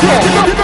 Go, go.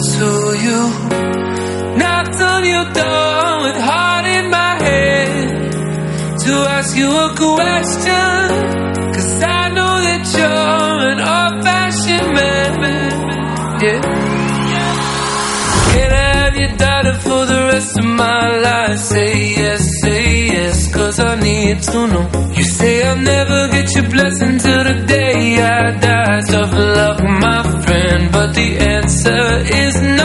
To you. Knocked on your door with heart in my head to ask you a question. Cause I know that you're an old fashioned man. Yeah. Can I have your daughter for the rest of my life? Say yes, say yes, cause I need to know. You say I'll never get your blessing till the day I die. Tough luck, my but the answer is no.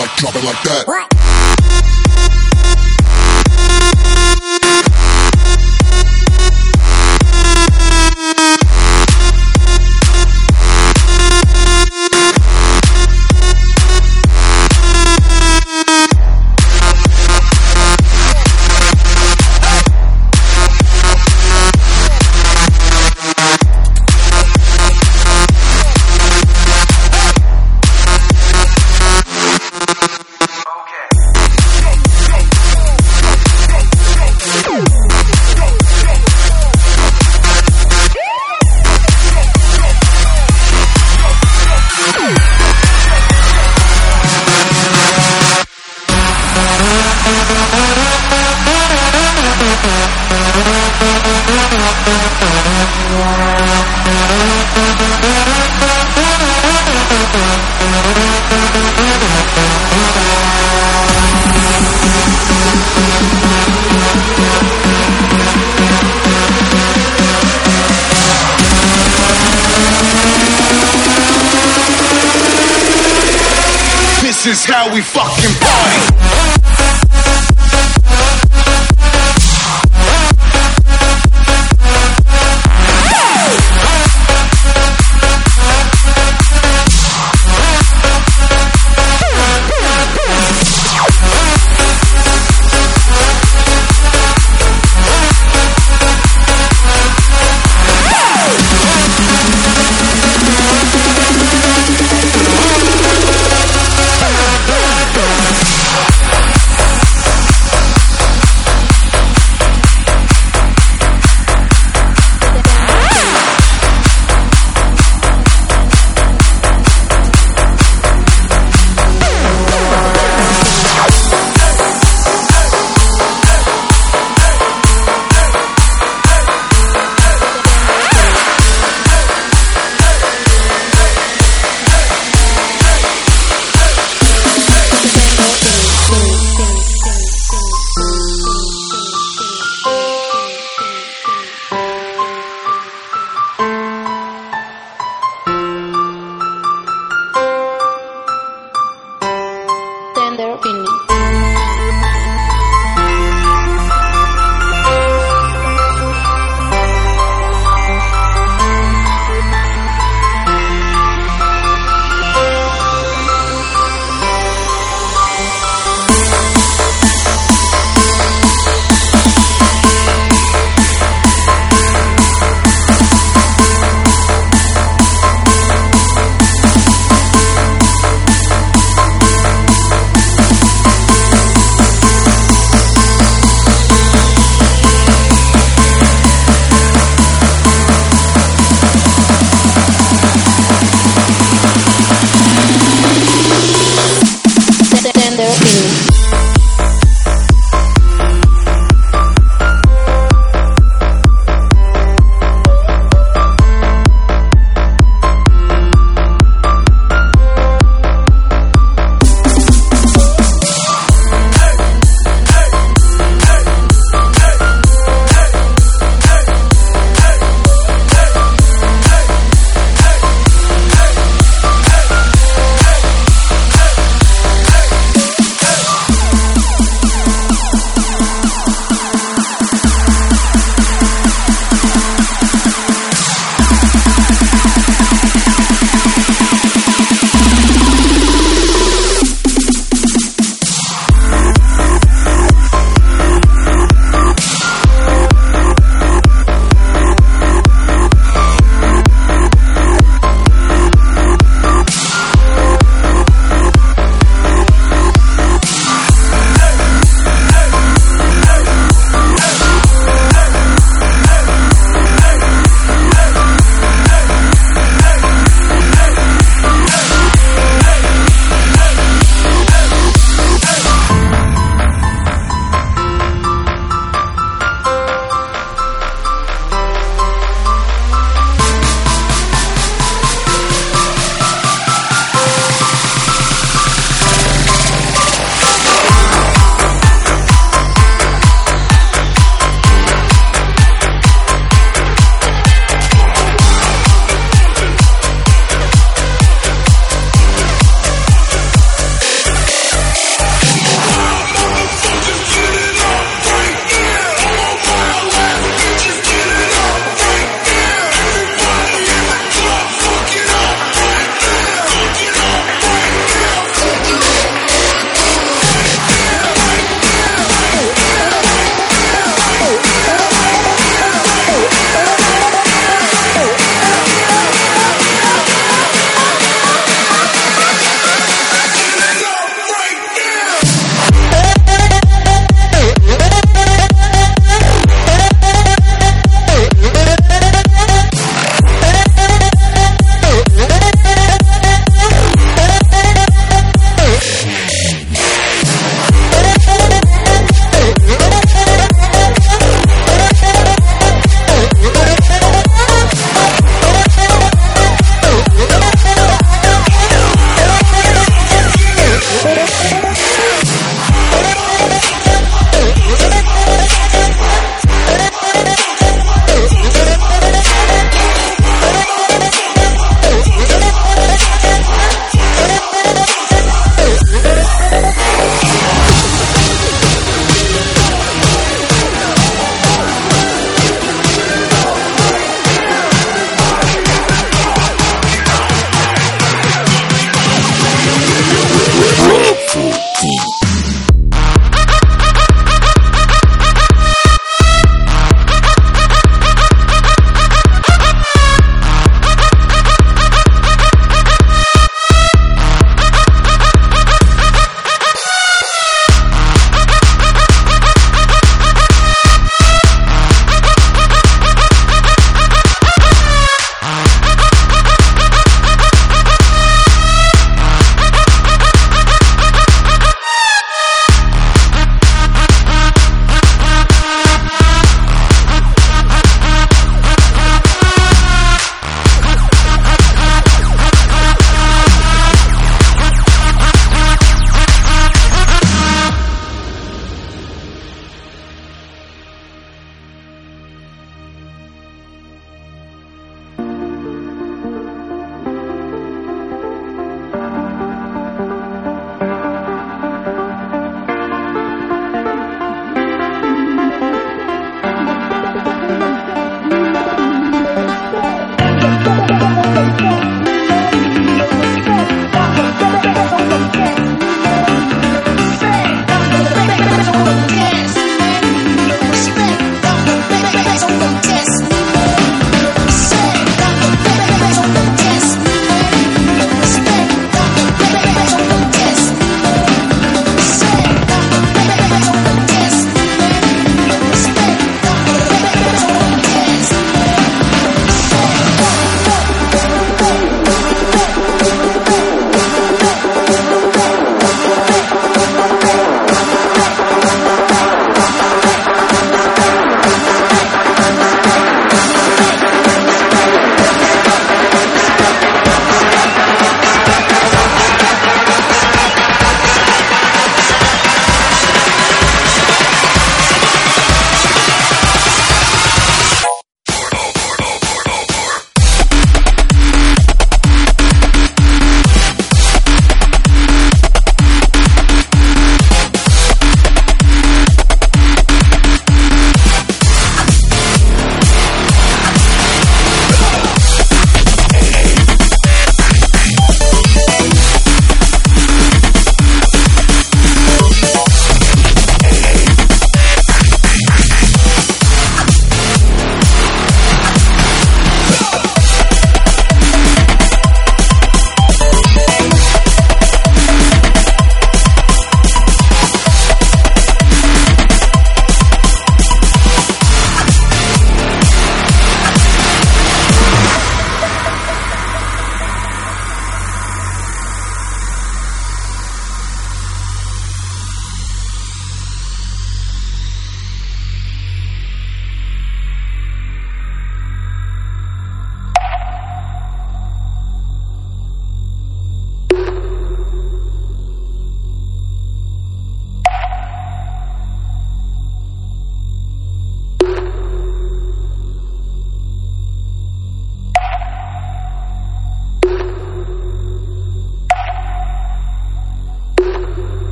Like, drop it like, that.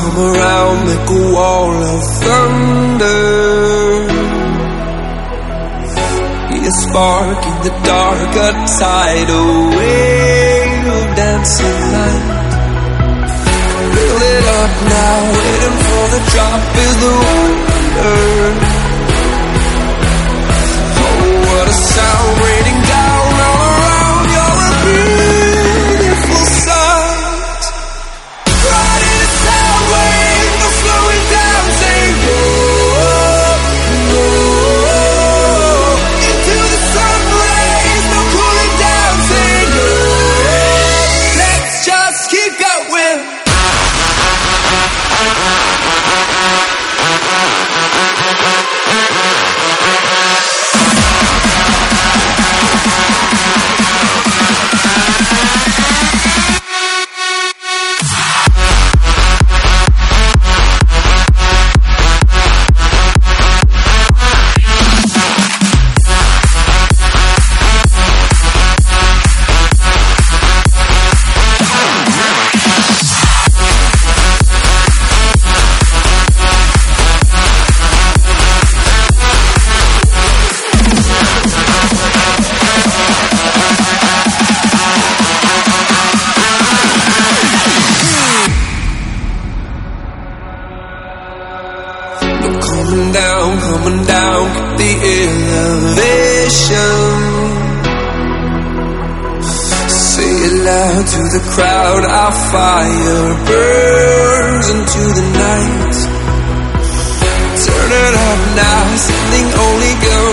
Come around, make a wall of thunder. Be a spark in the dark, a tidal wave of dancing light. Fill it up now, waiting for the drop is the wonder. Oh, what a sound raining fire burns into the night. Turn it up now, sending only good